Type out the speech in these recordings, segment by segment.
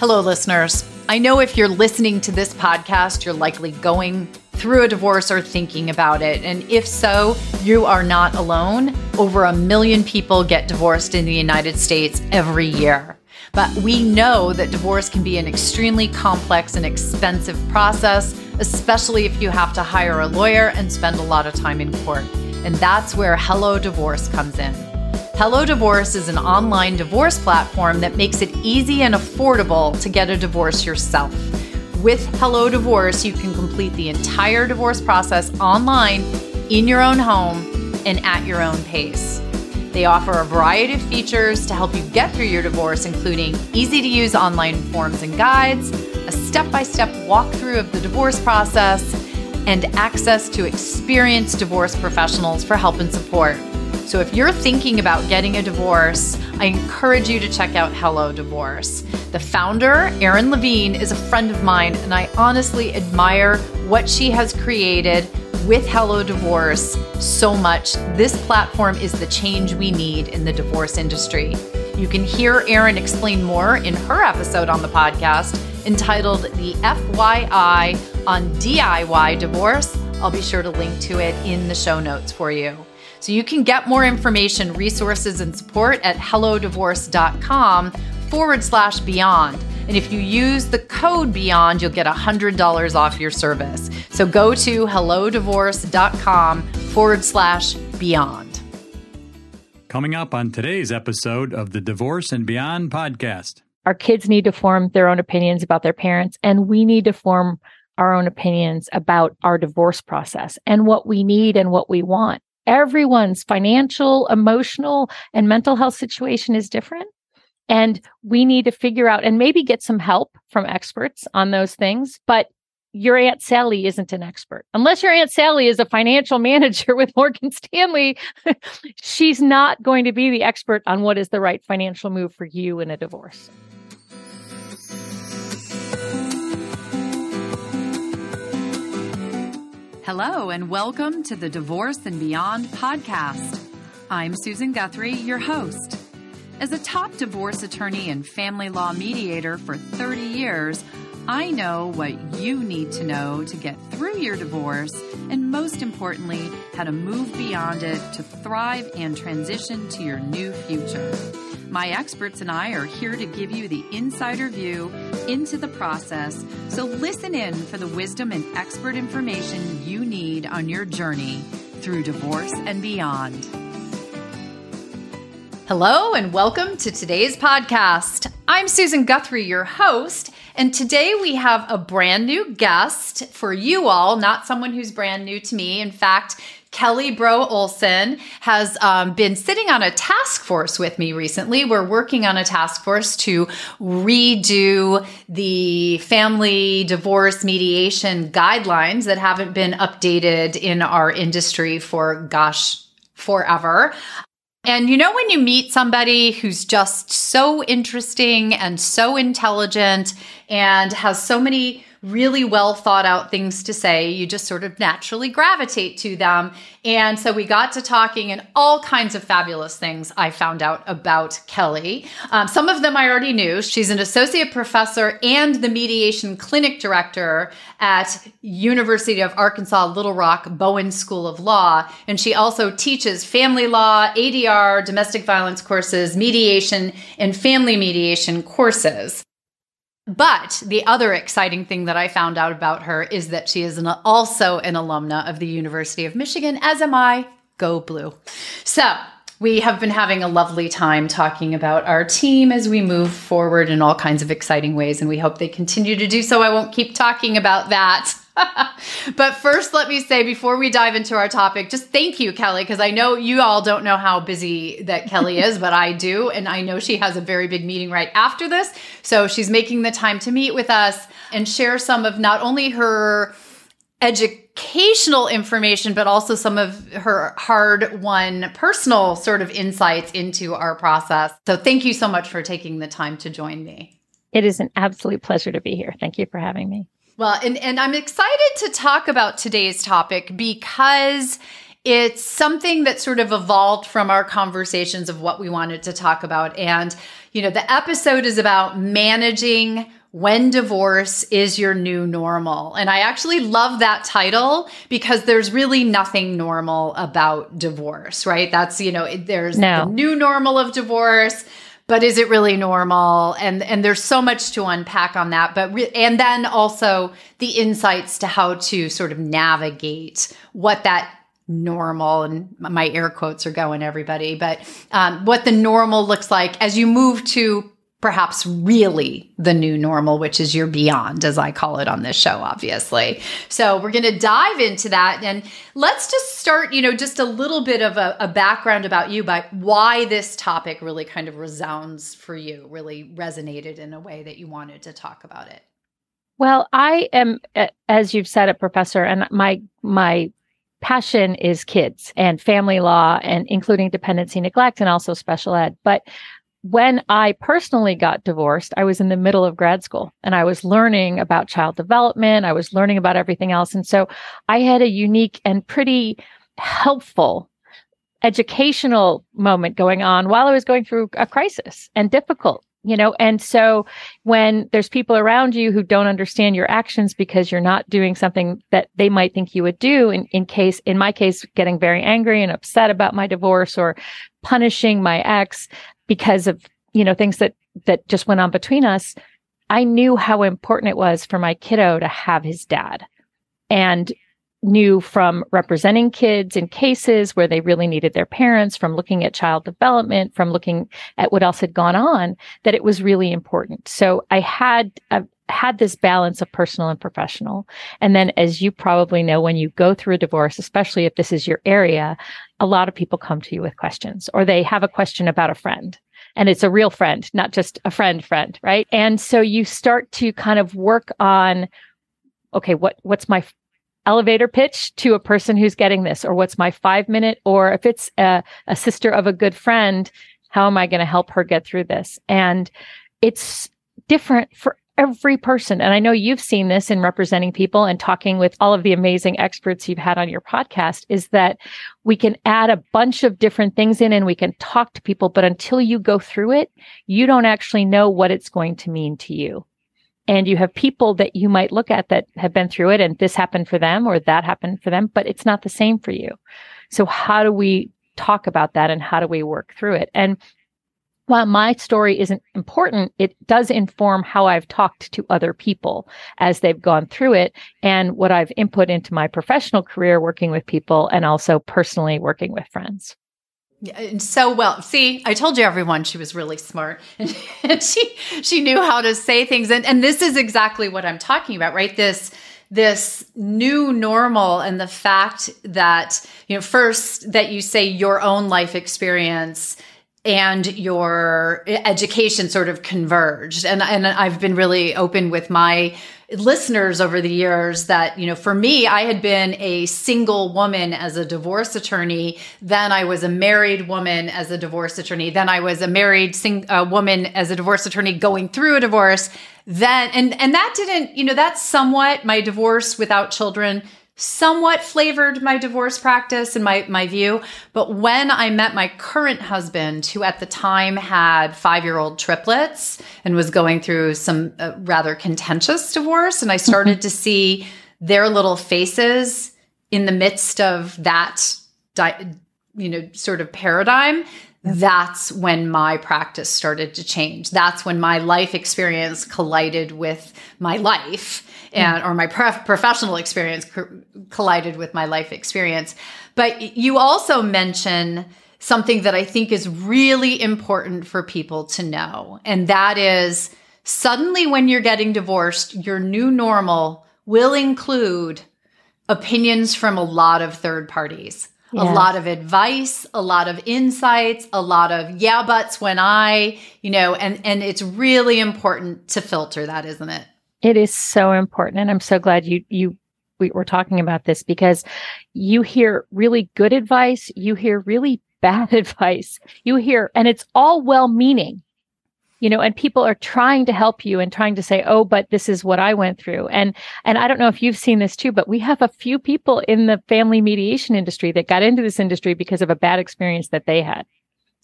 Hello, listeners. I know if you're listening to this podcast, you're likely going through a divorce or thinking about it. And if so, you are not alone. Over a million people get divorced in the United States every year. But we know that divorce can be an extremely complex and expensive process, especially if you have to hire a lawyer and spend a lot of time in court. And that's where Hello Divorce comes in. Hello Divorce is an online divorce platform that makes it easy and affordable to get a divorce yourself. With Hello Divorce, you can complete the entire divorce process online, in your own home, and at your own pace. They offer a variety of features to help you get through your divorce, including easy to use online forms and guides, a step by step walkthrough of the divorce process, and access to experienced divorce professionals for help and support. So if you're thinking about getting a divorce, I encourage you to check out Hello Divorce. The founder, Erin Levine, is a friend of mine, and I honestly admire what she has created with Hello Divorce so much. This platform is the change we need in the divorce industry. You can hear Erin explain more in her episode on the podcast entitled The FYI on DIY Divorce. I'll be sure to link to it in the show notes for you. So you can get more information, resources, and support at hellodivorce.com forward slash beyond. And if you use the code BEYOND, you'll get $100 off your service. So go to hellodivorce.com forward slash beyond. Coming up on today's episode of the Divorce and Beyond podcast. Our kids need to form their own opinions about their parents, and we need to form our own opinions about our divorce process and what we need and what we want everyone's financial, emotional, and mental health situation is different. And we need to figure out and maybe get some help from experts on those things. But your Aunt Sally isn't an expert. Unless your Aunt Sally is a financial manager with Morgan Stanley, she's not going to be the expert on what is the right financial move for you in a divorce. Hello, and welcome to the Divorce and Beyond podcast. I'm Susan Guthrie, your host. As a top divorce attorney and family law mediator for 30 years, I know what you need to know to get through your divorce, and most importantly, how to move beyond it to thrive and transition to your new future. My experts and I are here to give you the insider view into the process, so listen in for the wisdom and expert information you need on your journey through divorce and beyond. Hello, and welcome to today's podcast. I'm Susan Guthrie, your host, and today we have a brand new guest for you all, not someone who's brand new to me. In fact, Kelly Browe Olson has um, been sitting on a task force with me recently. We're working on a task force to redo the family divorce mediation guidelines that haven't been updated in our industry for, gosh, forever. And you know, when you meet somebody who's just so interesting and so intelligent and has so many really well thought out things to say. You just sort of naturally gravitate to them. And so we got to talking and all kinds of fabulous things I found out about Kelly. Um, some of them I already knew. She's an associate professor and the mediation clinic director at University of Arkansas Little Rock Bowen School of Law. And she also teaches family law, ADR, domestic violence courses, mediation, and family mediation courses. But the other exciting thing that I found out about her is that she is an, also an alumna of the University of Michigan, as am I. Go Blue. So, we have been having a lovely time talking about our team as we move forward in all kinds of exciting ways, and we hope they continue to do so. I won't keep talking about that. but first, let me say before we dive into our topic, just thank you, Kelly, because I know you all don't know how busy that Kelly is, but I do. And I know she has a very big meeting right after this. So she's making the time to meet with us and share some of not only her educational information, but also some of her hard won personal sort of insights into our process. So thank you so much for taking the time to join me. It is an absolute pleasure to be here. Thank you for having me. Well, and, and I'm excited to talk about today's topic because it's something that sort of evolved from our conversations of what we wanted to talk about. And, you know, the episode is about managing when divorce is your new normal. And I actually love that title because there's really nothing normal about divorce, right? That's, you know, there's no. the new normal of divorce but is it really normal? And and there's so much to unpack on that but re- and then also the insights to how to sort of navigate what that normal and my air quotes are going everybody but um, what the normal looks like as you move to perhaps really the new normal, which is your beyond, as I call it on this show, obviously. So we're going to dive into that. And let's just start, you know, just a little bit of a, a, background about you, by why this topic really kind of resounds for you, really resonated in a way that you wanted to talk about it. Well, I am, as you've said, a professor, and my, my, passion is kids and family law and including dependency neglect and also special ed but when I personally got divorced, I was in the middle of grad school and I was learning about child development. I was learning about everything else. And so I had a unique and pretty helpful educational moment going on while I was going through a crisis and difficult, you know. And so when there's people around you who don't understand your actions because you're not doing something that they might think you would do, in, in case, in my case, getting very angry and upset about my divorce or punishing my ex, because of, you know, things that, that just went on between us, I knew how important it was for my kiddo to have his dad and knew from representing kids in cases where they really needed their parents, from looking at child development, from looking at what else had gone on, that it was really important. So I had a, had this balance of personal and professional. And then, as you probably know, when you go through a divorce, especially if this is your area, a lot of people come to you with questions or they have a question about a friend. And it's a real friend, not just a friend friend, right? And so you start to kind of work on, okay, what, what's my elevator pitch to a person who's getting this? Or what's my five minute? Or if it's a, a sister of a good friend how am i going to help her get through this? And it's different for every person. And I know you've seen this in representing people and talking with all of the amazing experts you've had on your podcast is that we can add a bunch of different things in and we can talk to people. But until you go through it, you don't actually know what it's going to mean to you. And you have people that you might look at that have been through it and this happened for them or that happened for them, but it's not the same for you. So how do we talk about that and how do we work through it? And while my story isn't important, it does inform how I've talked to other people as they've gone through it and what I've input into my professional career working with people and also personally working with friends. So well. See, I told you everyone she was really smart and she she knew how to say things and and this is exactly what I'm talking about, right? This this new normal and the fact that you know first that you say your own life experience and your education sort of converged. And, and I've been really open with my listeners over the years that, you know, for me, I had been a single woman as a divorce attorney. Then I was a married woman as a divorce attorney. Then I was a married sing- uh, woman as a divorce attorney going through a divorce. Then, and, and that didn't, you know, that's somewhat my divorce without children somewhat flavored my divorce practice and my, my view. But when I met my current husband, who at the time had five year old triplets and was going through some uh, rather contentious divorce, and I started mm-hmm. to see their little faces in the midst of that, di- you know, sort of paradigm, that's when my practice started to change. That's when my life experience collided with my life and or my prof- professional experience co- collided with my life experience. But you also mention something that I think is really important for people to know, and that is suddenly when you're getting divorced, your new normal will include opinions from a lot of third parties. A lot of advice, a lot of insights, a lot of yeah buts when I, you know, and and it's really important to filter that, isn't it? It is so important. And I'm so glad you, you, we were talking about this because you hear really good advice. You hear really bad advice. You hear, and it's all well meaning. you know and people are trying to help you and trying to say oh but this is what i went through and and i don't know if you've seen this too but we have a few people in the family mediation industry that got into this industry because of a bad experience that they had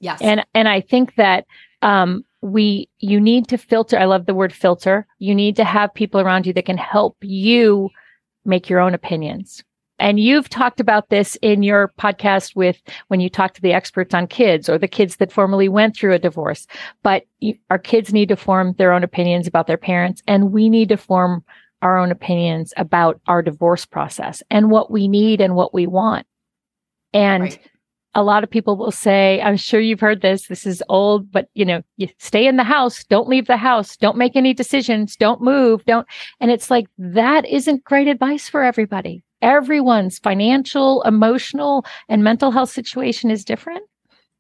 yes and and i think that um we you need to filter i love the word filter you need to have people around you that can help you make your own opinions and you've talked about this in your podcast with when you talk to the experts on kids or the kids that formerly went through a divorce. But you, our kids need to form their own opinions about their parents, and we need to form our own opinions about our divorce process and what we need and what we want. And right. A lot of people will say, I'm sure you've heard this. This is old, but you know, you stay in the house, don't leave the house, don't make any decisions, don't move, don't. And it's like, that isn't great advice for everybody everyone's financial, emotional, and mental health situation is different.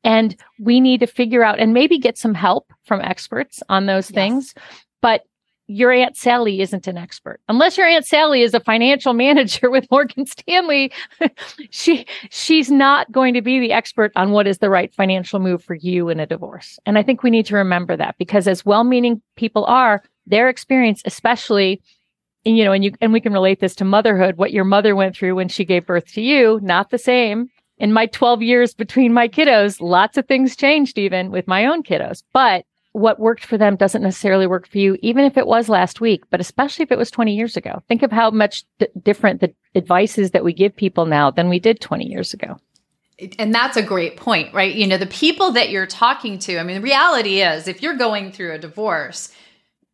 And we need to figure out and maybe get some help from experts on those yes. things. But your Aunt Sally isn't an expert. Unless your Aunt Sally is a financial manager with Morgan Stanley, she she's not going to be the expert on what is the right financial move for you in a divorce. And I think we need to remember that because as well-meaning people are, their experience, especially you know, and you and we can relate this to motherhood, what your mother went through when she gave birth to you, not the same. In my 12 years between my kiddos, lots of things changed even with my own kiddos. But what worked for them doesn't necessarily work for you, even if it was last week, but especially if it was 20 years ago. Think of how much d- different the advice is that we give people now than we did 20 years ago. And that's a great point, right? You know, the people that you're talking to, I mean, the reality is if you're going through a divorce,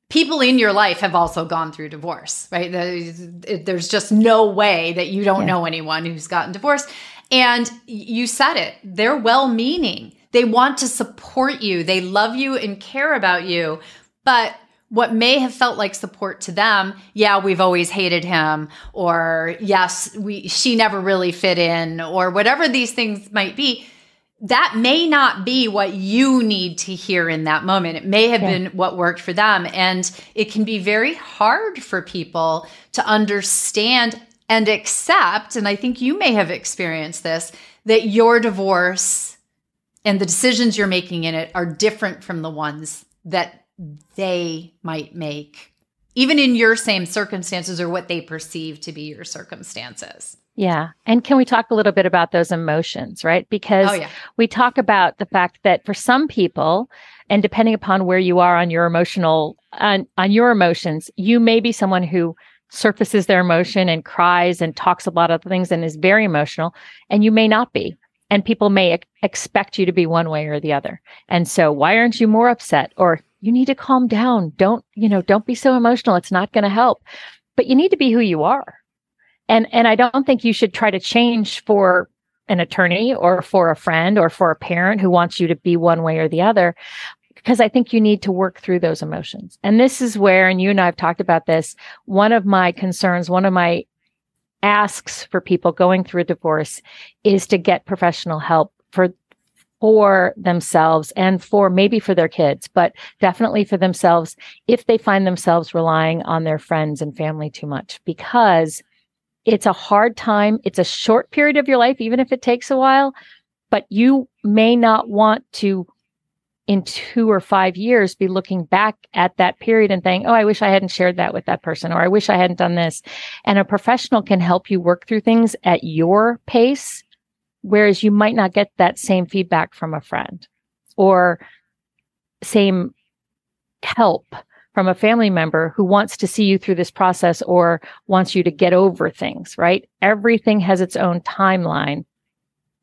people in your life have also gone through divorce, right? There's just no way that you don't yeah. know anyone who's gotten divorced. And you said it, they're well meaning. They want to support you, they love you and care about you. But what may have felt like support to them, yeah, we've always hated him, or yes, we she never really fit in, or whatever these things might be that may not be what you need to hear in that moment. It may have yeah. been what worked for them. And it can be very hard for people to understand and accept. And I think you may have experienced this that your divorce and the decisions you're making in it are different from the ones that they might make, even in your same circumstances or what they perceive to be your circumstances. Yeah. And can we talk a little bit about those emotions, right? Because oh, yeah. we talk about the fact that for some people, and depending upon where you are on your emotional, on, on your emotions, you may be someone who surfaces their emotion and cries and talks a lot of things and is very emotional, and you may not be. And people may expect you to be one way or the other. And so why aren't you more upset? Or you need to calm down. Don't, you know, don't be so emotional. It's not going to help. But you need to be who you are and and I don't think you should try to change for an attorney or for a friend or for a parent who wants you to be one way or the other because I think you need to work through those emotions. And this is where, and you and I have talked about this, one of my concerns, one of my asks for people going through a divorce is to get professional help for for themselves and for maybe for their kids, but definitely for themselves if they find themselves relying on their friends and family too much because it's a hard time. It's a short period of your life, even if it takes a while, but you may not want to in two or five years be looking back at that period and saying, Oh, I wish I hadn't shared that with that person, or I wish I hadn't done this. And a professional can help you work through things at your pace, whereas you might not get that same feedback from a friend or same help from a family member who wants to see you through this process or wants you to get over things, right? Everything has its own timeline.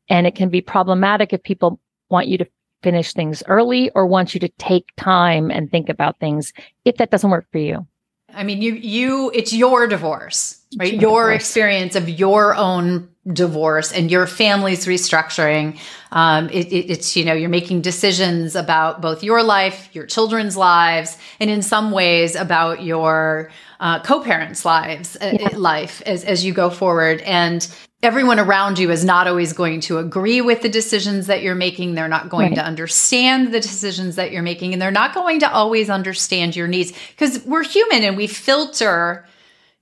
And it can be problematic if people want you to finish things early or want you to take time and think about things if that doesn't work for you. I mean, you, you, it's your divorce, right? Your, experience of your own divorce and your family's restructuring. Um, it, it, it's, you know, you're making decisions about both your life, your children's lives, and in some ways about your uh, co-parents' lives, uh, life as, as you go forward. And everyone around you is not always going to agree with the decisions that you're making. They're not going right. to understand the decisions that you're making, and they're not going to always understand your needs because we're human and we filter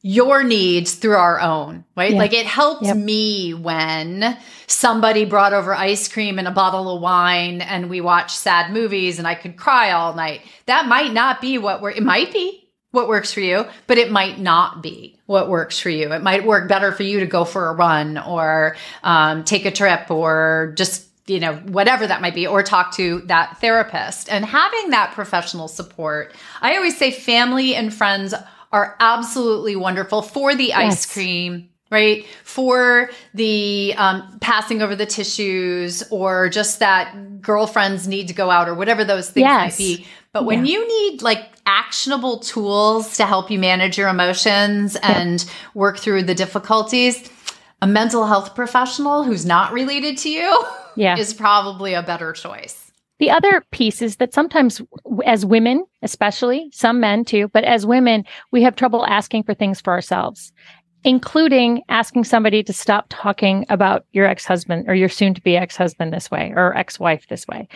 your needs through our own, right? Yeah. Like it helped Yep. me when somebody brought over ice cream and a bottle of wine and we watched sad movies and I could cry all night. That might not be what we're, it might be what works for you, but it might not be what works for you. It might work better for you to go for a run or um, take a trip or just you know, whatever that might be, or talk to that therapist. And having that professional support, I always say family and friends are absolutely wonderful for the ice Yes. cream, right? For the um, passing over the tissues, or just that girlfriends need to go out, or whatever those things Yes. might be. But when you need like actionable tools to help you manage your emotions and work through the difficulties, a mental health professional who's not related to you Yeah. is probably a better choice. The other piece is that sometimes, as women, especially some men too, but as women, we have trouble asking for things for ourselves, including asking somebody to stop talking about your ex husband or your soon to be ex husband this way or ex wife this way.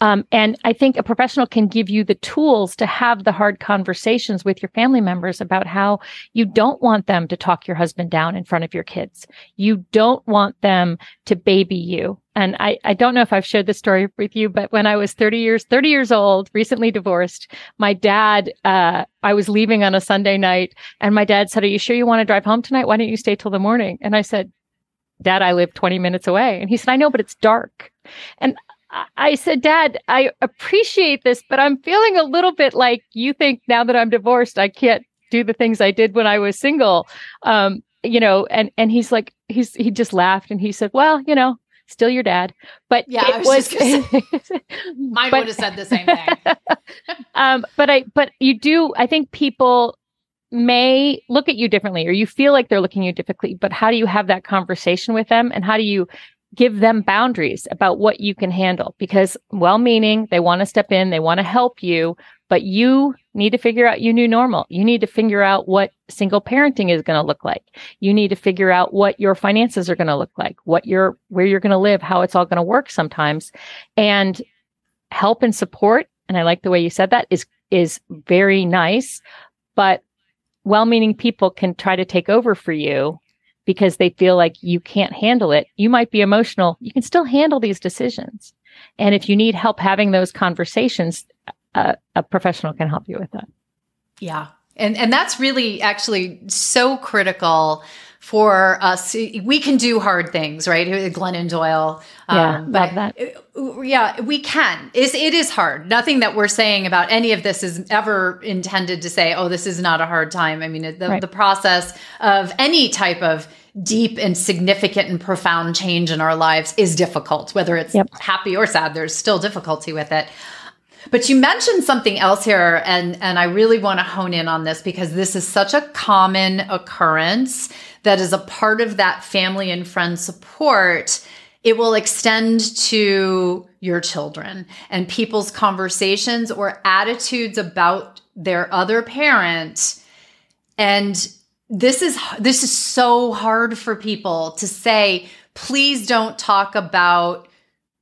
Um, and I think a professional can give you the tools to have the hard conversations with your family members about how you don't want them to talk your husband down in front of your kids. You don't want them to baby you. And I, I don't know if I've shared this story with you, but when I was 30 years, 30 years old, recently divorced, my dad, uh, I was leaving on a Sunday night and my dad said, are you sure you want to drive home tonight? Why don't you stay till the morning? And I said, dad, I live 20 minutes away. And he said, I know, but it's dark. And I- said, Dad, I appreciate this, but I'm feeling a little bit like you think now that I'm divorced, I can't do the things I did when I was single. Um, you know, and and he's like, he's he just laughed and he said, Well, you know, still your dad. But Yeah, it I was was Mine but- would have said the same thing. um, but I but you do I think people may look at you differently or you feel like they're looking at you differently, but how do you have that conversation with them and how do you give them boundaries about what you can handle? Because well meaning, they want to step in, they want to help you, but you need to figure out your new normal. You need to figure out what single parenting is going to look like. You need to figure out what your finances are going to look like, what your where you're going to live, how it's all going to work sometimes. And help and support and i like the way you said that is is very nice but well-meaning people can try to take over for you because they feel like you can't handle it you might be emotional you can still handle these decisions and if you need help having those conversations a, a professional can help you with that Yeah. And and that's really actually so critical for us. We can do hard things, right? Glennon Doyle. Yeah, Um, love uh, yeah, we can. It's, it is hard. Nothing that we're saying about any of this is ever intended to say, oh, this is not a hard time. I mean, the, Right. the process of any type of deep and significant and profound change in our lives is difficult, whether it's Yep. happy or sad, there's still difficulty with it. But you mentioned something else here, and, and I really want to hone in on this because this is such a common occurrence that is a part of that family and friend support. It will extend to your children and people's conversations or attitudes about their other parent. And this is this is so hard for people to say, please don't talk about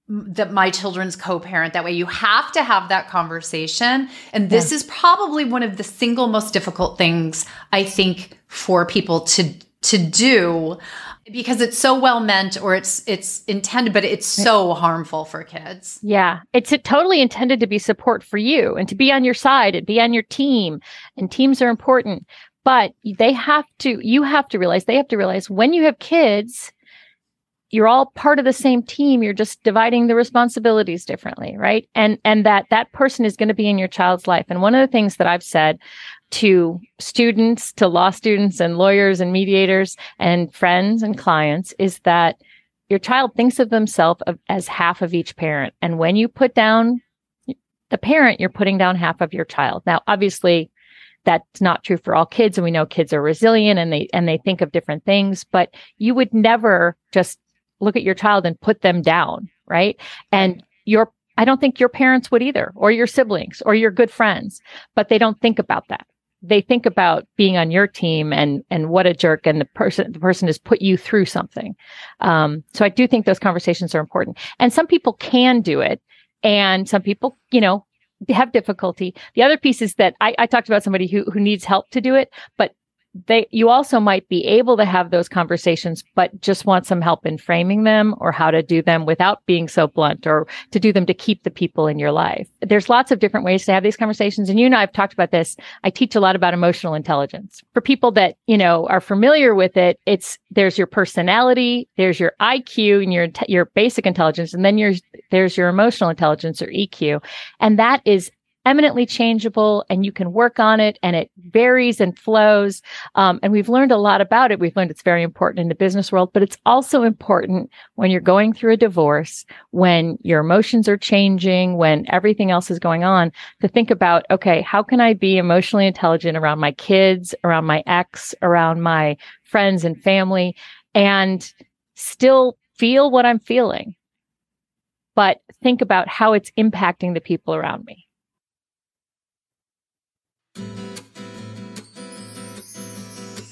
that my children's co-parent. That way you have to have that conversation. And this is probably one of the single most difficult things i think for people to to do because it's so well meant or it's it's intended but it's so harmful for kids. Yeah, it's totally intended to be support for you and to be on your side and be on your team. And teams are important, but they have to, you have to realize, they have to realize when you have kids, you're all part of the same team. You're just dividing the responsibilities differently, right? And and that that person is going to be in your child's life. And one of the things that I've said to students, to law students and lawyers and mediators and friends and clients is that your child thinks of themselves as half of each parent. And when you put down the parent, you're putting down half of your child. Now, obviously, that's not true for all kids, and we know kids are resilient and they and they think of different things. But you would never just look at your child and put them down, right? And your I don't think your parents would either, or your siblings, or your good friends, but they don't think about that. They think about being on your team and and what a jerk and the person the person has put you through something. Um, so i do think those conversations are important. And some people can do it and some people you know have difficulty. The other piece is that i, I talked about somebody who who needs help to do it but they you also might be able to have those conversations but just want some help in framing them or how to do them without being so blunt or to do them to keep the people in your life. There's lots of different ways to have these conversations. And you and i've talked about this. I teach a lot about emotional intelligence. For people that you know are familiar with it it's there's your personality there's your iq and your your basic intelligence and then there's there's your emotional intelligence or eq and that is eminently changeable and you can work on it and it varies and flows. Um, and we've learned a lot about it. We've learned it's very important in the business world, but it's also important when you're going through a divorce, when your emotions are changing, when everything else is going on to think about, okay, how can I be emotionally intelligent around my kids, around my ex, around my friends and family and still feel what I'm feeling, but think about how it's impacting the people around me.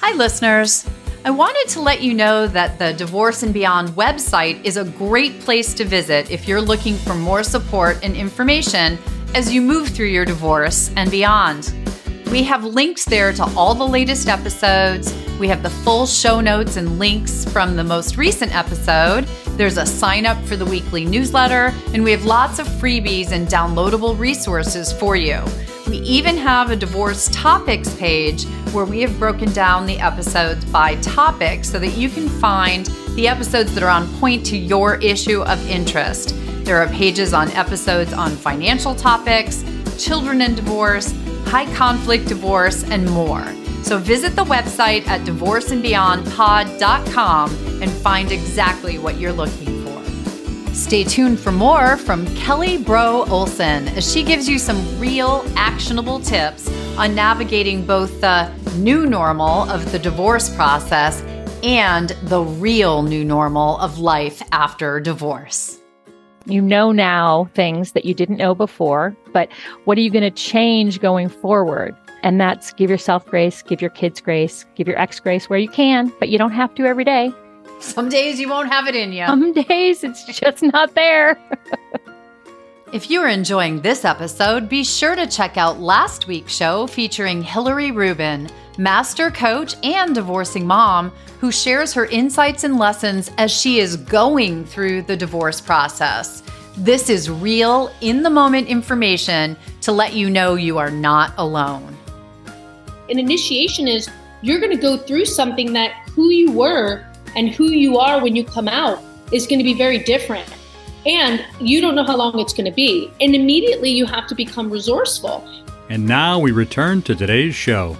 Hi, listeners. I wanted to let you know that the Divorce and Beyond website is a great place to visit if you're looking for more support and information as you move through your divorce and beyond. We have links there to all the latest episodes. We have the full show notes and links from the most recent episode. There's a sign up for the weekly newsletter, and we have lots of freebies and downloadable resources for you. We even have a divorce topics page where we have broken down the episodes by topic so that you can find the episodes that are on point to your issue of interest. There are pages on episodes on financial topics, children and divorce, high conflict divorce, and more. So visit the website at divorceandbeyondpod.com and find exactly what you're looking for. Stay tuned for more from Kelly Browe Olson as she gives you some real actionable tips on navigating both the new normal of the divorce process and the real new normal of life after divorce. You know now things that you didn't know before, but what are you going to change going forward? And that's give yourself grace, give your kids grace, give your ex grace where you can, but you don't have to every day. Some days you won't have it in you. Some days it's just not there. if you are enjoying this episode, be sure to check out last week's show featuring Hillary Rubin, master coach and divorcing mom, who shares her insights and lessons as she is going through the divorce process. This is real, in the moment information to let you know you are not alone. An initiation is you're going to go through something that who you were and who you are when you come out is going to be very different. And you don't know how long it's going to be. And immediately you have to become resourceful. And now we return to today's show.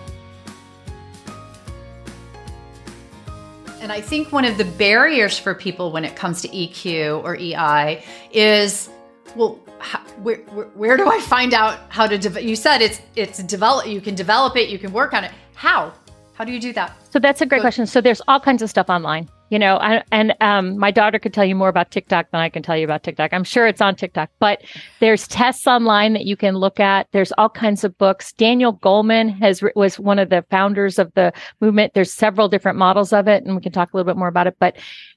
And I think one of the barriers for people when it comes to EQ or EI is, well, how, where, where, where, do I find out how to develop? You said it's it's develop. You can develop it. You can work on it. How? How do you do that? So that's a great question. So there's all kinds of stuff online, you know, I, and um, my daughter could tell you more about TikTok than I can tell you about TikTok. I'm sure it's on TikTok, but there's tests online that you can look at. There's all kinds of books. Daniel Goleman has was one of the founders of the movement. There's several different models of it, and we can talk a little bit more about it. But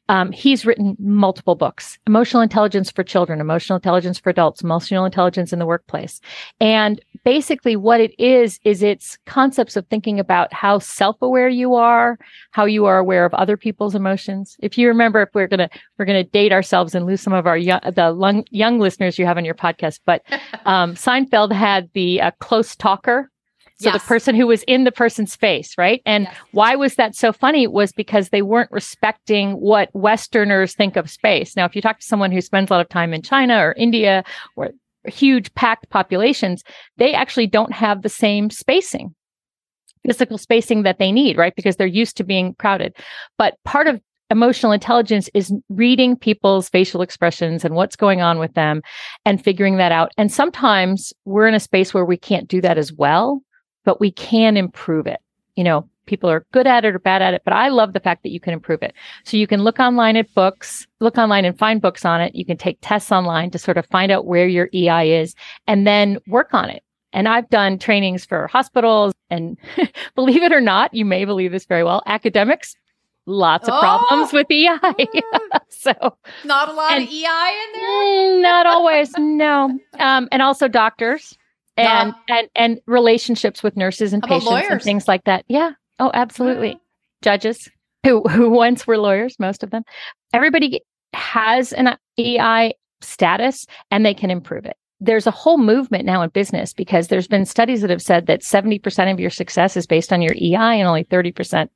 um, he's written multiple books emotional intelligence for children emotional intelligence for adults emotional intelligence in the workplace and basically what it is is it's concepts of thinking about how self-aware you are how you are aware of other people's emotions if you remember if we're gonna we're gonna date ourselves and lose some of our young the young, young listeners you have on your podcast but um, seinfeld had the uh, close talker so yes. the person who was in the person's face, right? And yes. why was that so funny was because they weren't respecting what Westerners think of space. Now, if you talk to someone who spends a lot of time in China or India or huge packed populations, they actually don't have the same spacing, physical spacing that they need, right? Because they're used to being crowded. But part of emotional intelligence is reading people's facial expressions and what's going on with them and figuring that out. And sometimes we're in a space where we can't do that as well but we can improve it. You know, people are good at it or bad at it, but I love the fact that you can improve it. So you can look online at books, look online and find books on it. You can take tests online to sort of find out where your EI is and then work on it. And I've done trainings for hospitals and believe it or not, you may believe this very well, academics, lots of oh. problems with EI. so not a lot and, of EI in there. Mm, not always. no. Um, and also doctors and and and relationships with nurses and patients and things like that. Yeah. Oh, absolutely. Judges who who once were lawyers, most of them. Everybody has an EI status and they can improve it. There's a whole movement now in business because there's been studies that have said that 70% of your success is based on your EI and only 30%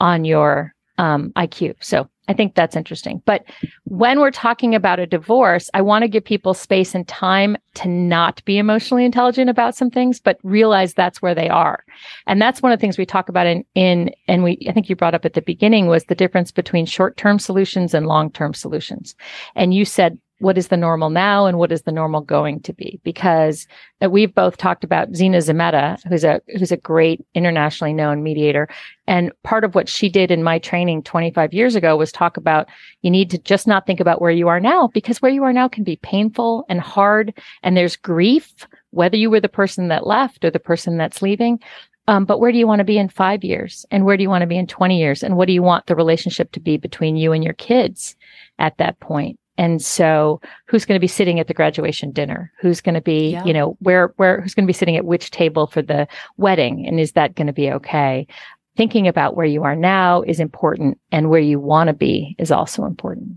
on your um, IQ. So I think that's interesting. But when we're talking about a divorce, I want to give people space and time to not be emotionally intelligent about some things, but realize that's where they are. And that's one of the things we talk about in, in, and we, I think you brought up at the beginning was the difference between short-term solutions and long-term solutions. And you said what is the normal now and what is the normal going to be? Because uh, we've both talked about Zena Zumeta who's a who's a great internationally known mediator. And part of what she did in my training 25 years ago was talk about you need to just not think about where you are now because where you are now can be painful and hard and there's grief whether you were the person that left or the person that's leaving. Um, but where do you want to be in five years? And where do you want to be in 20 years? And what do you want the relationship to be between you and your kids at that point and so who's going to be sitting at the graduation dinner? Who's going to be, yeah. you know, where, where, who's going to be sitting at which table for the wedding? And is that going to be okay? Thinking about where you are now is important and where you want to be is also important.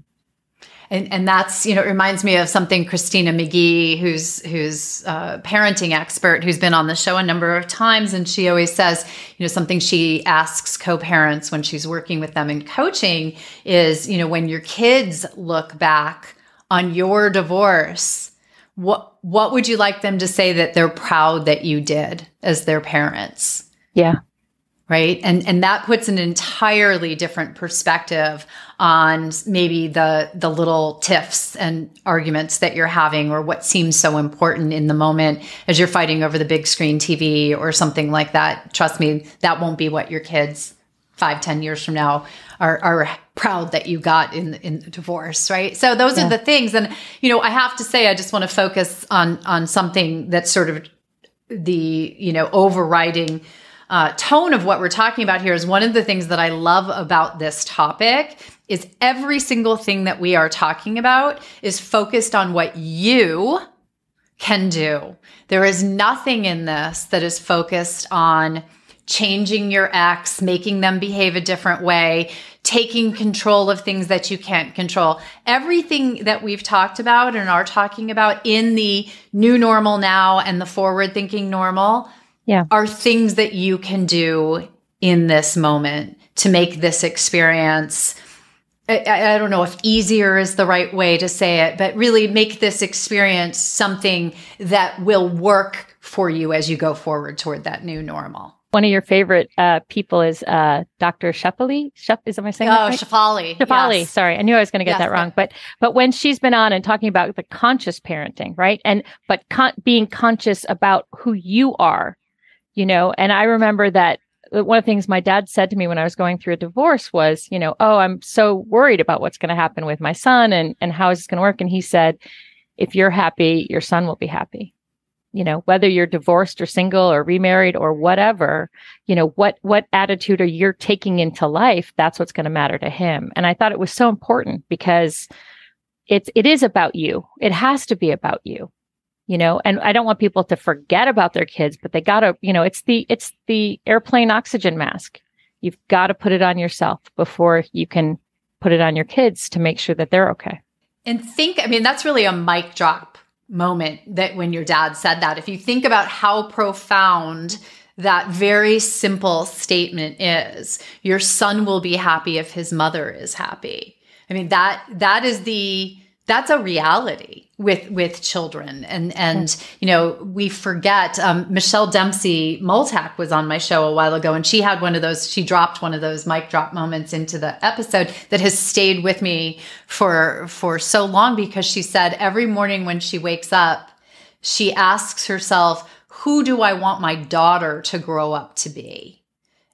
And, and that's you know it reminds me of something Christina McGhee, who's who's a parenting expert, who's been on the show a number of times, and she always says you know something she asks co-parents when she's working with them in coaching is you know when your kids look back on your divorce, what what would you like them to say that they're proud that you did as their parents? Yeah right? And and that puts an entirely different perspective on maybe the the little tiffs and arguments that you're having or what seems so important in the moment as you're fighting over the big screen tv or something like that. Trust me that won't be what your kids five ten years from now are, are proud that you got in in the divorce right? So those yeah. are the things. And you know i have to say i just want to focus on on something that's sort of the you know overriding uh, tone of what we're talking about here is one of the things that I love about this topic is every single thing that we are talking about is focused on what you can do. There is nothing in this that is focused on changing your ex, making them behave a different way, taking control of things that you can't control. Everything that we've talked about and are talking about in the new normal now and the forward thinking normal yeah. are things that you can do in this moment to make this experience I, I, don't know if easier is the right way to say it, but really make this experience something that will work for you as you go forward toward that new normal. One of your favorite uh, people is uh, Dr. Shefali. Shep, is am I saying oh, that right? Shefali. Shefali. Yes. Sorry, I knew I was going to get yes, that wrong. But but when she's been on and talking about the conscious parenting, right? And but con- being conscious about who you are you know, and I remember that uh, one of the things my dad said to me when I was going through a divorce was, you know, oh, I'm so worried about what's going to happen with my son and and how is this going to work. And he said, if you're happy, your son will be happy. You know, whether you're divorced or single or remarried or whatever, you know, what what attitude are you taking into life? That's what's going to matter to him. And I thought it was so important because it's it is about you. It has to be about you you know and i don't want people to forget about their kids but they gotta you know it's the it's the airplane oxygen mask. You've got to put it on yourself before you can put it on your kids to make sure that they're okay. And think i mean that's really a mic drop moment that when your dad said that. If you think about how profound that very simple statement is your son will be happy if his mother is happy. I mean that that is the that's a reality with with children. And and you know we forget um, michelle dempsey multack was on my show a while ago and she had one of those she dropped one of those mic drop moments into the episode that has stayed with me for for so long because she said every morning when she wakes up she asks herself who do i want my daughter to grow up to be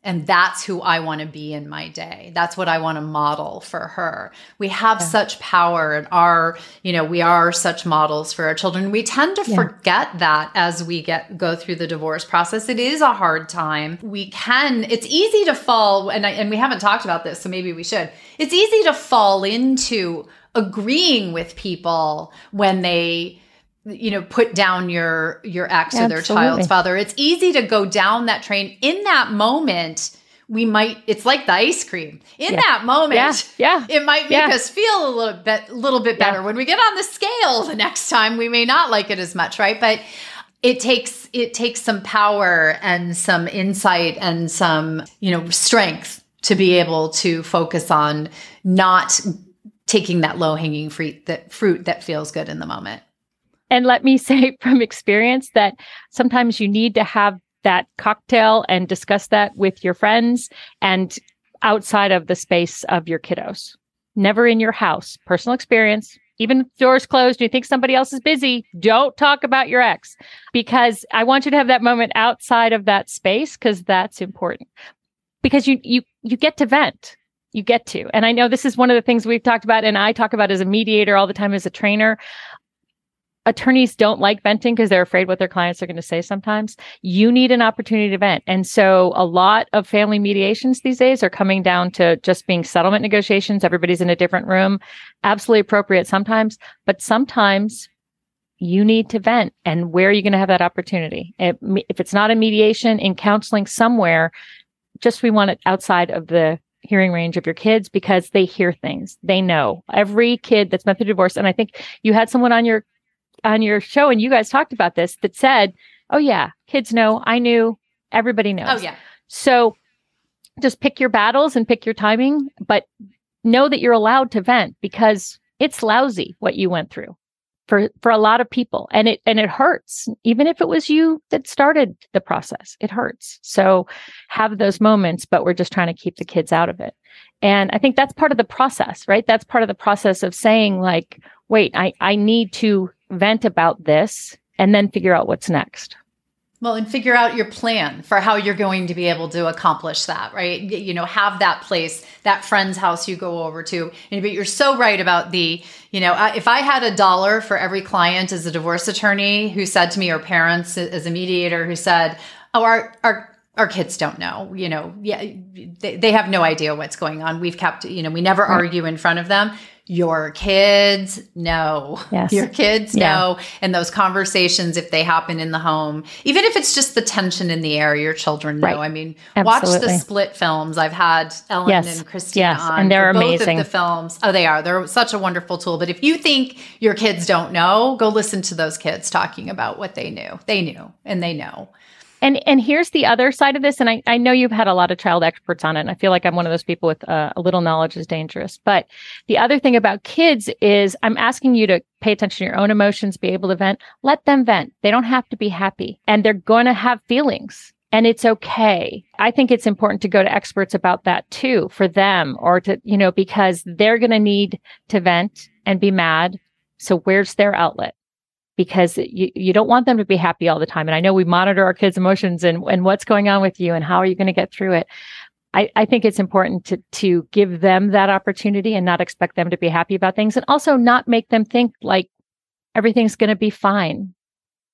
and that's who I want to be in my day. That's what I want to model for her. We have yeah. such power and our, you know, we are such models for our children. We tend to yeah. forget that as we get go through the divorce process. It is a hard time. We can it's easy to fall and I, and we haven't talked about this, so maybe we should. It's easy to fall into agreeing with people when they you know put down your your ex Absolutely. or their child's father it's easy to go down that train in that moment we might it's like the ice cream in Yeah. that moment Yeah. Yeah. it might make Yeah. us feel a little bit little bit better when we get on the scale the next time we may not like it as much right but it takes it takes some power and some insight and some you know strength to be able to focus on not taking that low hanging fruit that fruit that feels good in the moment And let me say from experience that sometimes you need to have that cocktail and discuss that with your friends and outside of the space of your kiddos. Never in your house. Personal experience. Even if door's closed, and you think somebody else is busy, don't talk about your ex because I want you to have that moment outside of that space because that's important. Because you you you get to vent. You get to. And I know this is one of the things we've talked about and I talk about as a mediator all the time as a trainer attorneys don't like venting because they're afraid what their clients are going to say sometimes. You need an opportunity to vent. And so a lot of family mediations these days are coming down to just being settlement negotiations. Everybody's in a different room. Absolutely appropriate sometimes, but sometimes you need to vent. And where are you going to have that opportunity? If, it's not a mediation in counseling somewhere, just we want it outside of the hearing range of your kids because they hear things. They know every kid that's been through divorce. And I think you had someone on your on your show and you guys talked about this that said, "Oh yeah, kids know. I knew. Everybody knows." oh yeah So just pick your battles and pick your timing, but know that you're allowed to vent because it's lousy what you went through for for a lot of people and it and it hurts even if it was you that started the process it hurts so have those moments but we're just trying to keep the kids out of it and i think that's part of the process right that's part of the process of saying like wait i i need to vent about this and then figure out what's next Well, and figure out your plan for how you're going to be able to accomplish that, right? You know, have that place, that friend's house you go over to. And, but you're so right about the, you know, if I had a dollar for every client as a divorce attorney who said to me, or parents as a mediator who said, "Oh, our our our kids don't know, you know, yeah, they, they have no idea what's going on. We've kept, you know, we never argue in front of them. Your kids know. Yes. Your kids Yeah. know. And those conversations, if they happen in the home, even if it's just the tension in the air, your children know. Right. I mean, watch the split films. I've had Ellen Yes. and Christina Yes. on. And they're both amazing. Of the films. Oh, they are. They're such a wonderful tool. But if you think your kids don't know, go listen to those kids talking about what they knew. They knew and they know. And and here's the other side of this, and I, I know you've had a lot of child experts on it, and I feel like I'm one of those people with uh, a little knowledge is dangerous. But the other thing about kids is I'm asking you to pay attention to your own emotions, be able to vent. Let them vent. They don't have to be happy, and they're going to have feelings, and it's okay. I think it's important to go to experts about that too for them, or to you know because they're going to need to vent and be mad. So where's their outlet? Because you, you don't want them to be happy all the time. And I know we monitor our kids' emotions and, and what's going on with you and how are you going to get through it. I, I think it's important to to give them that opportunity and not expect them to be happy about things and also not make them think like everything's going to be fine.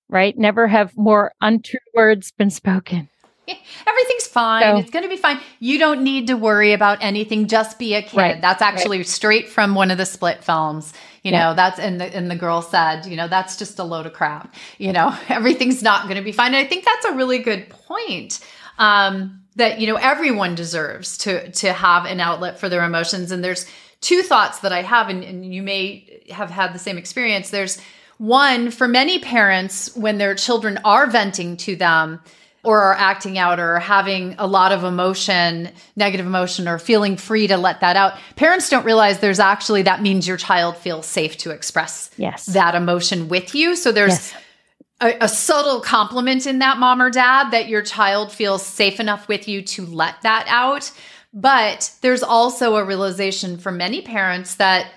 Right? Never have more untrue words been spoken. Everything's fine. So- it's going to be fine. You don't need to worry about anything. Just be a kid. Right, That's actually straight from one of the split films. You Yeah. know, that's and the and the girl said, you know, that's just a load of crap. You know, everything's not going to be fine. And I think that's a really good point. Um, that you know everyone deserves to to have an outlet for their emotions. And there's two thoughts that I have, and, and you may have had the same experience. There's one for many parents when their children are venting to them or are acting out or having a lot of emotion, negative emotion, or feeling free to let that out. Parents don't realize there's actually that means your child feels safe to express Yes. that emotion with you. So there's Yes. a, a subtle compliment in that mom or dad that your child feels safe enough with you to let that out. But there's also a realization for many parents that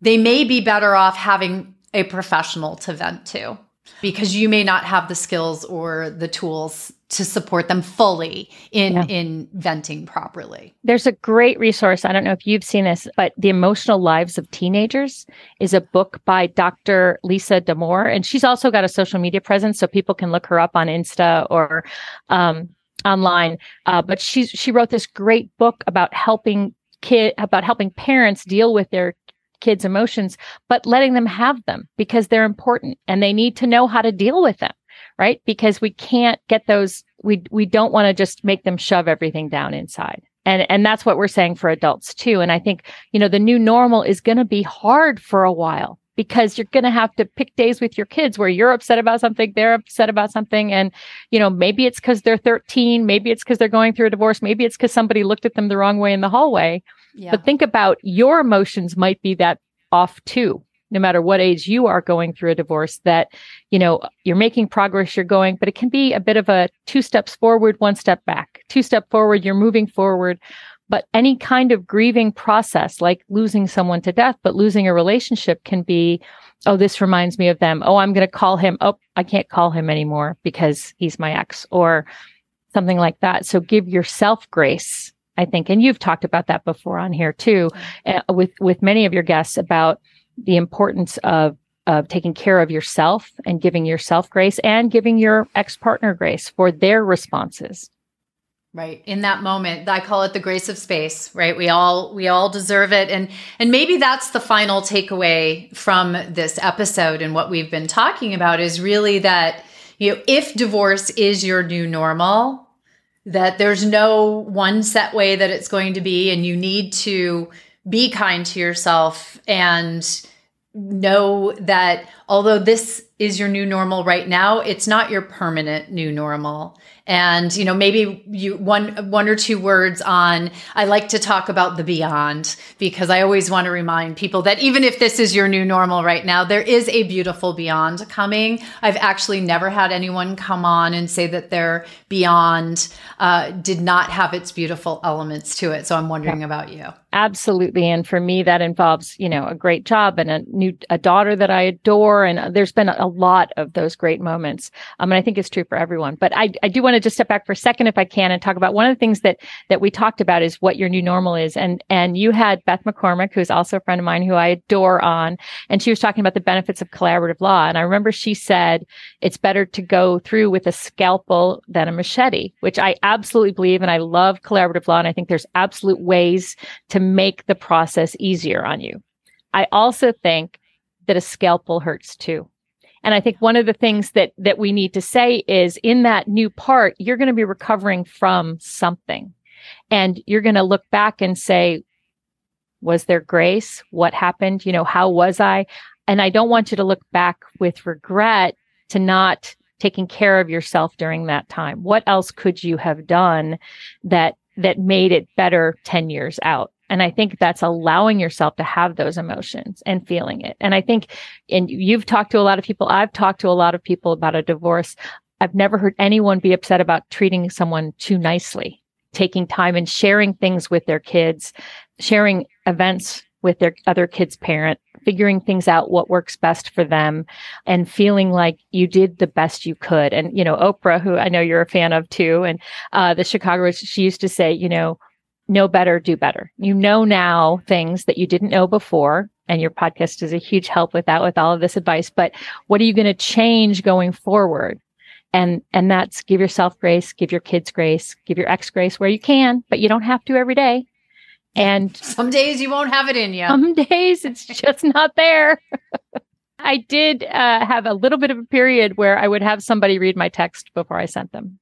they may be better off having a professional to vent to because you may not have the skills or the tools to support them fully in Yeah. in venting properly. There's a great resource. I don't know if you've seen this, but The Emotional Lives of Teenagers is a book by Dr. Lisa Damour. And she's also got a social media presence, so people can look her up on Insta or um, online. Uh, but she's she wrote this great book about helping kid about helping parents deal with their kids' emotions, but letting them have them because they're important and they need to know how to deal with them. Right? Because we can't get those, we, we don't want to just make them shove everything down inside. And, and that's what we're saying for adults too. And I think, you know, the new normal is going to be hard for a while because you're going to have to pick days with your kids where you're upset about something, they're upset about something. And, you know, maybe it's because they're 13, maybe it's because they're going through a divorce, maybe it's because somebody looked at them the wrong way in the hallway. Yeah. But think about your emotions might be that off too no matter what age you are going through a divorce that you know you're making progress you're going but it can be a bit of a two steps forward one step back two step forward you're moving forward. But any kind of grieving process like losing someone to death but losing a relationship can be oh this reminds me of them. Oh i'm going to call him. Oh i can't call him anymore because he's my ex or something like that. So give yourself grace i think. And you've talked about that before on here too uh, with with many of your guests about the importance of of taking care of yourself and giving yourself grace and giving your ex partner grace for their responses. Right. In that moment, I call it the grace of space, right? We all we all deserve it and and maybe that's the final takeaway from this episode and what we've been talking about is really that you know, if divorce is your new normal, that there's no one set way that it's going to be and you need to be kind to yourself and know that although this is your new normal right now, it's not your permanent new normal and you know maybe you one one or two words on i like to talk about the beyond because i always want to remind people that even if this is your new normal right now there is a beautiful beyond coming. I've actually never had anyone come on and say that their beyond uh, did not have its beautiful elements to it. So i'm wondering yeah. about you. Absolutely. And for me that involves you know a great job and a new a daughter that i adore. And there's been a lot of those great moments. Um, and i think it's true for everyone. But i, I do want to just step back for a second if i can and talk about one of the things that that we talked about is what your new normal is and and you had beth mccormick who's also a friend of mine who i adore on and she was talking about the benefits of collaborative law and i remember she said it's better to go through with a scalpel than a machete which i absolutely believe and i love collaborative law and i think there's absolute ways to make the process easier on you. I also think that a scalpel hurts too. And I think one of the things that that we need to say is in that new part, you're going to be recovering from something. And you're going to look back and say, was there grace? What happened? You know, how was I? And I don't want you to look back with regret to not taking care of yourself during that time. What else could you have done that that made it better 10 years out? And I think that's allowing yourself to have those emotions and feeling it. And I think, and you've talked to a lot of people, I've talked to a lot of people about a divorce. I've never heard anyone be upset about treating someone too nicely, taking time and sharing things with their kids, sharing events with their other kids' parent, figuring things out what works best for them and feeling like you did the best you could. And, you know, Oprah, who I know you're a fan of too, and uh, the Chicago, she used to say, you know, know better, do better. You know now things that you didn't know before. And your podcast is a huge help with that, with all of this advice. But what are you going to change going forward? And, and that's give yourself grace, give your kids grace, give your ex grace where you can, but you don't have to every day. And some days you won't have it in you. Some days it's just not there. I did uh, have a little bit of a period where I would have somebody read my text before I sent them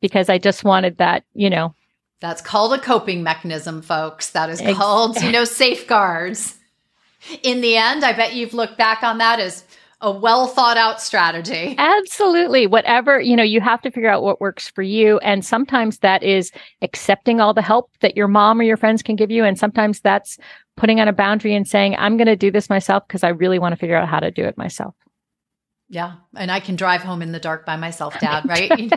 because I just wanted that, you know, that's called a coping mechanism, folks. That is called, you know, safeguards. In the end, I bet you've looked back on that as a well thought out strategy. Absolutely. Whatever, you know, you have to figure out what works for you. And sometimes that is accepting all the help that your mom or your friends can give you. And sometimes that's putting on a boundary and saying, I'm going to do this myself because I really want to figure out how to do it myself. Yeah. And I can drive home in the dark by myself, Dad, right?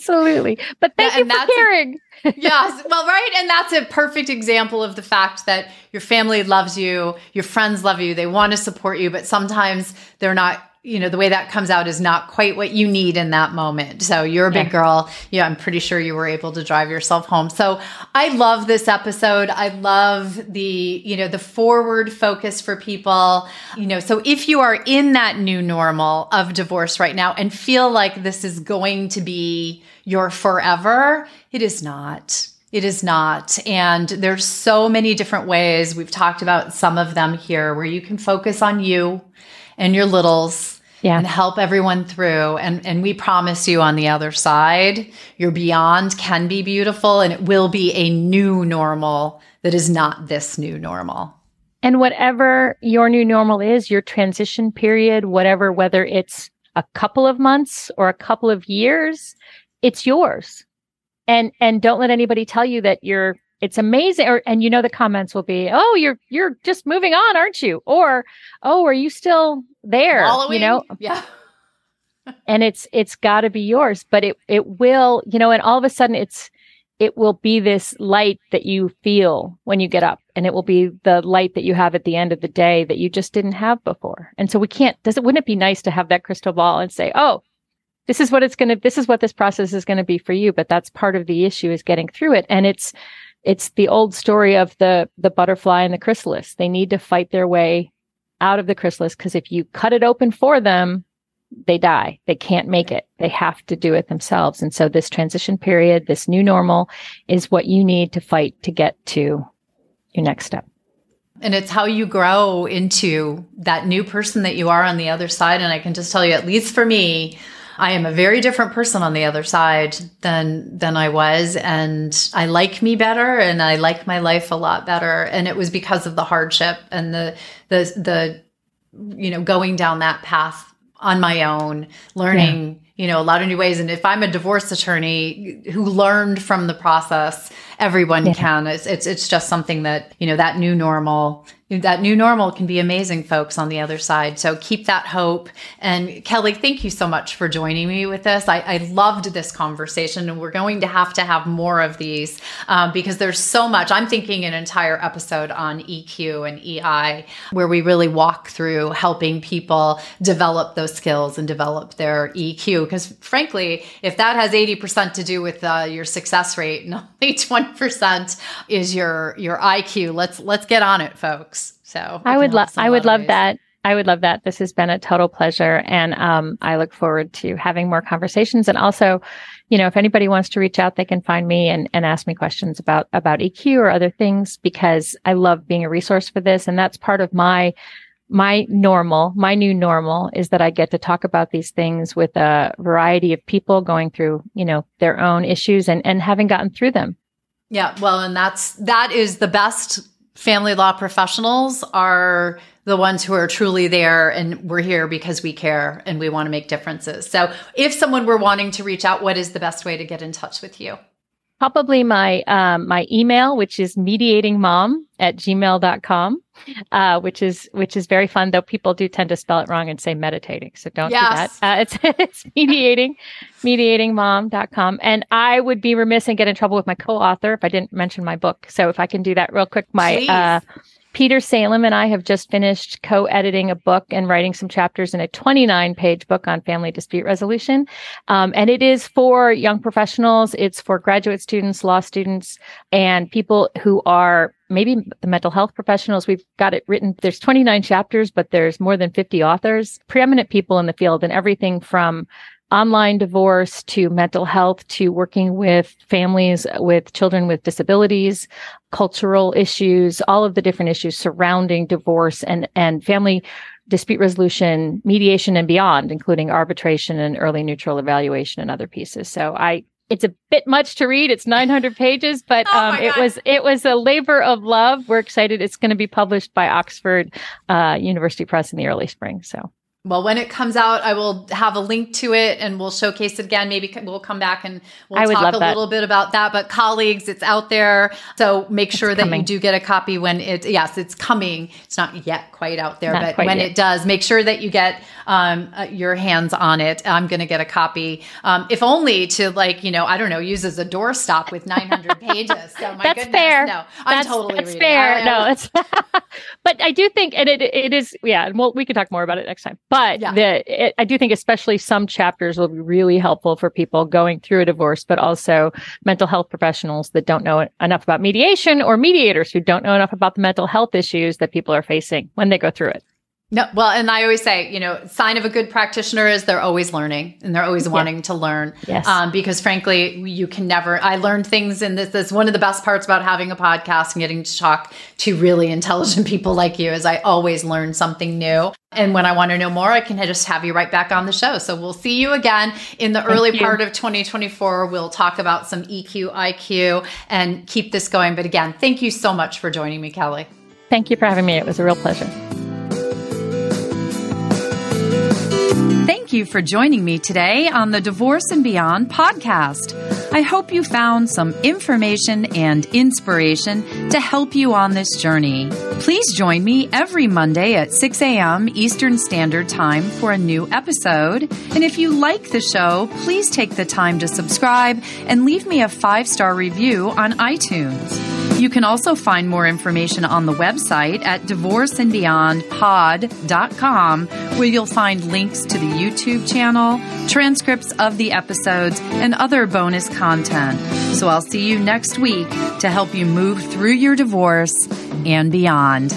Absolutely. But thank yeah, you for caring. yes. Well, right. And that's a perfect example of the fact that your family loves you, your friends love you, they want to support you, but sometimes they're not you know the way that comes out is not quite what you need in that moment. So you're a big yeah. girl. Yeah i'm pretty sure you were able to drive yourself home. So i love this episode. I love the you know the forward focus for people. You know so if you are in that new normal of divorce right now and feel like this is going to be your forever it is not. It is not. And there's so many different ways. We've talked about some of them here where you can focus on you and your littles Yeah. and help everyone through. And, and we promise you on the other side, your beyond can be beautiful and it will be a new normal that is not this new normal. And whatever your new normal is, your transition period, whatever, whether it's a couple of months or a couple of years, it's yours. And and don't let anybody tell you that you're it's amazing or and you know the comments will be, "Oh, you're you're just moving on, aren't you?" Or, "Oh, are you still there?" Wallowing? You know, Yeah. and it's it's got to be yours but it it will you know and all of a sudden it's it will be this light that you feel when you get up and it will be the light that you have at the end of the day that you just didn't have before and so we can't does it wouldn't it be nice to have that crystal ball and say oh this is what it's going to this is what this process is going to be for you but that's part of the issue is getting through it and it's it's the old story of the the butterfly and the chrysalis they need to fight their way out of the chrysalis because if you cut it open for them they die. They can't make it. They have to do it themselves. And so this transition period, this new normal is what you need to fight to get to your next step. And it's how you grow into that new person that you are on the other side. And I can just tell you, at least for me, I am a very different person on the other side than than I was and I like me better and I like my life a lot better. And it was because of the hardship and the the the you know going down that path on my own learning you know a lot of new ways. And if I'm a divorce attorney who learned from the process everyone Yeah. can. It's, it's it's just something that you know that new normal that new normal can be amazing folks on the other side. So keep that hope. And kelly thank you so much for joining me with this. I, I loved this conversation and we're going to have to have more of these um, because there's so much. I'm thinking an entire episode on eq and ei where we really walk through helping people develop those skills and develop their eq because frankly if that has 80% to do with uh, your success rate and only 20% is your your iq let's let's get on it folks so I would love us in a I lot would love ways. that. I would love that. This has been a total pleasure and um, I look forward to having more conversations and also you know if anybody wants to reach out they can find me and, and ask me questions about about EQ or other things because I love being a resource for this and that's part of my my normal, my new normal is that I get to talk about these things with a variety of people going through, you know, their own issues and, and having gotten through them. Yeah, well, and that's that is the best family law professionals are the ones who are truly there and we're here because we care and we want to make differences. So, if someone were wanting to reach out, what is the best way to get in touch with you? Probably my um, my email, which is mediatingmom at gmail.com, uh, which is which is very fun, though people do tend to spell it wrong and say meditating. So don't Yes. do that. Uh, it's it's mediating, mediatingmom.com. And I would be remiss and get in trouble with my co-author if I didn't mention my book. So if I can do that real quick, my uh, Peter Salem and I have just finished co editing a book and writing some chapters in a 29 page book on family dispute resolution. Um, and it is for young professionals, it's for graduate students, law students, and people who are maybe the mental health professionals. We've got it written. There's 29 chapters, but there's more than 50 authors, preeminent people in the field, and everything from online divorce to mental health to working with families with children with disabilities cultural issues all of the different issues surrounding divorce and and family dispute resolution mediation and beyond including arbitration and early neutral evaluation and other pieces. So i it's a bit much to read. It's 900 pages but Oh um, it was it was a labor of love. We're excited. It's going to be published by oxford uh, university press in the early spring. So Well, when it comes out, I will have a link to it and we'll showcase it again. Maybe we'll come back and we'll talk a that. little bit about that. But colleagues, it's out there. So make sure that coming. you do get a copy when it, yes, it's coming. It's not yet quite out there, Not but when yet. it does, make sure that you get um, uh, your hands on it. I'm going to get a copy, um, if only to like, you know, I don't know, use as a doorstop with 900 pages. So my that's goodness. fair. No, I'm that's, totally that's reading. fair. I- I- no, it's but I do think, and it it is, yeah. And well, we can talk more about it next time. But Yeah. the it, I do think, especially some chapters will be really helpful for people going through a divorce, but also mental health professionals that don't know enough about mediation or mediators who don't know enough about the mental health issues that people are facing when they go through it. No, well, and I always say, you know, sign of a good practitioner is they're always learning and they're always Yeah. wanting to learn. Yes. Um, because frankly, you can never. I learned things in this. That's one of the best parts about having a podcast and getting to talk to really intelligent people like you. Is I always learn something new, and when I want to know more, I can just have you right back on the show. So we'll see you again in the early you. part of 2024. We'll talk about some EQ, IQ, and keep this going. But again, thank you so much for joining me, Kelly. Thank you for having me. It was a real pleasure. Thank you for joining me today on the Divorce and Beyond podcast. I hope you found some information and inspiration to help you on this journey. Please join me every Monday at 6 a.m. Eastern Standard Time for a new episode. And if you like the show, please take the time to subscribe and leave me a five star review on iTunes. You can also find more information on the website at divorceandbeyondpod.com, where you'll find links to the YouTube channel, transcripts of the episodes, and other bonus content. So I'll see you next week to help you move through your divorce and beyond.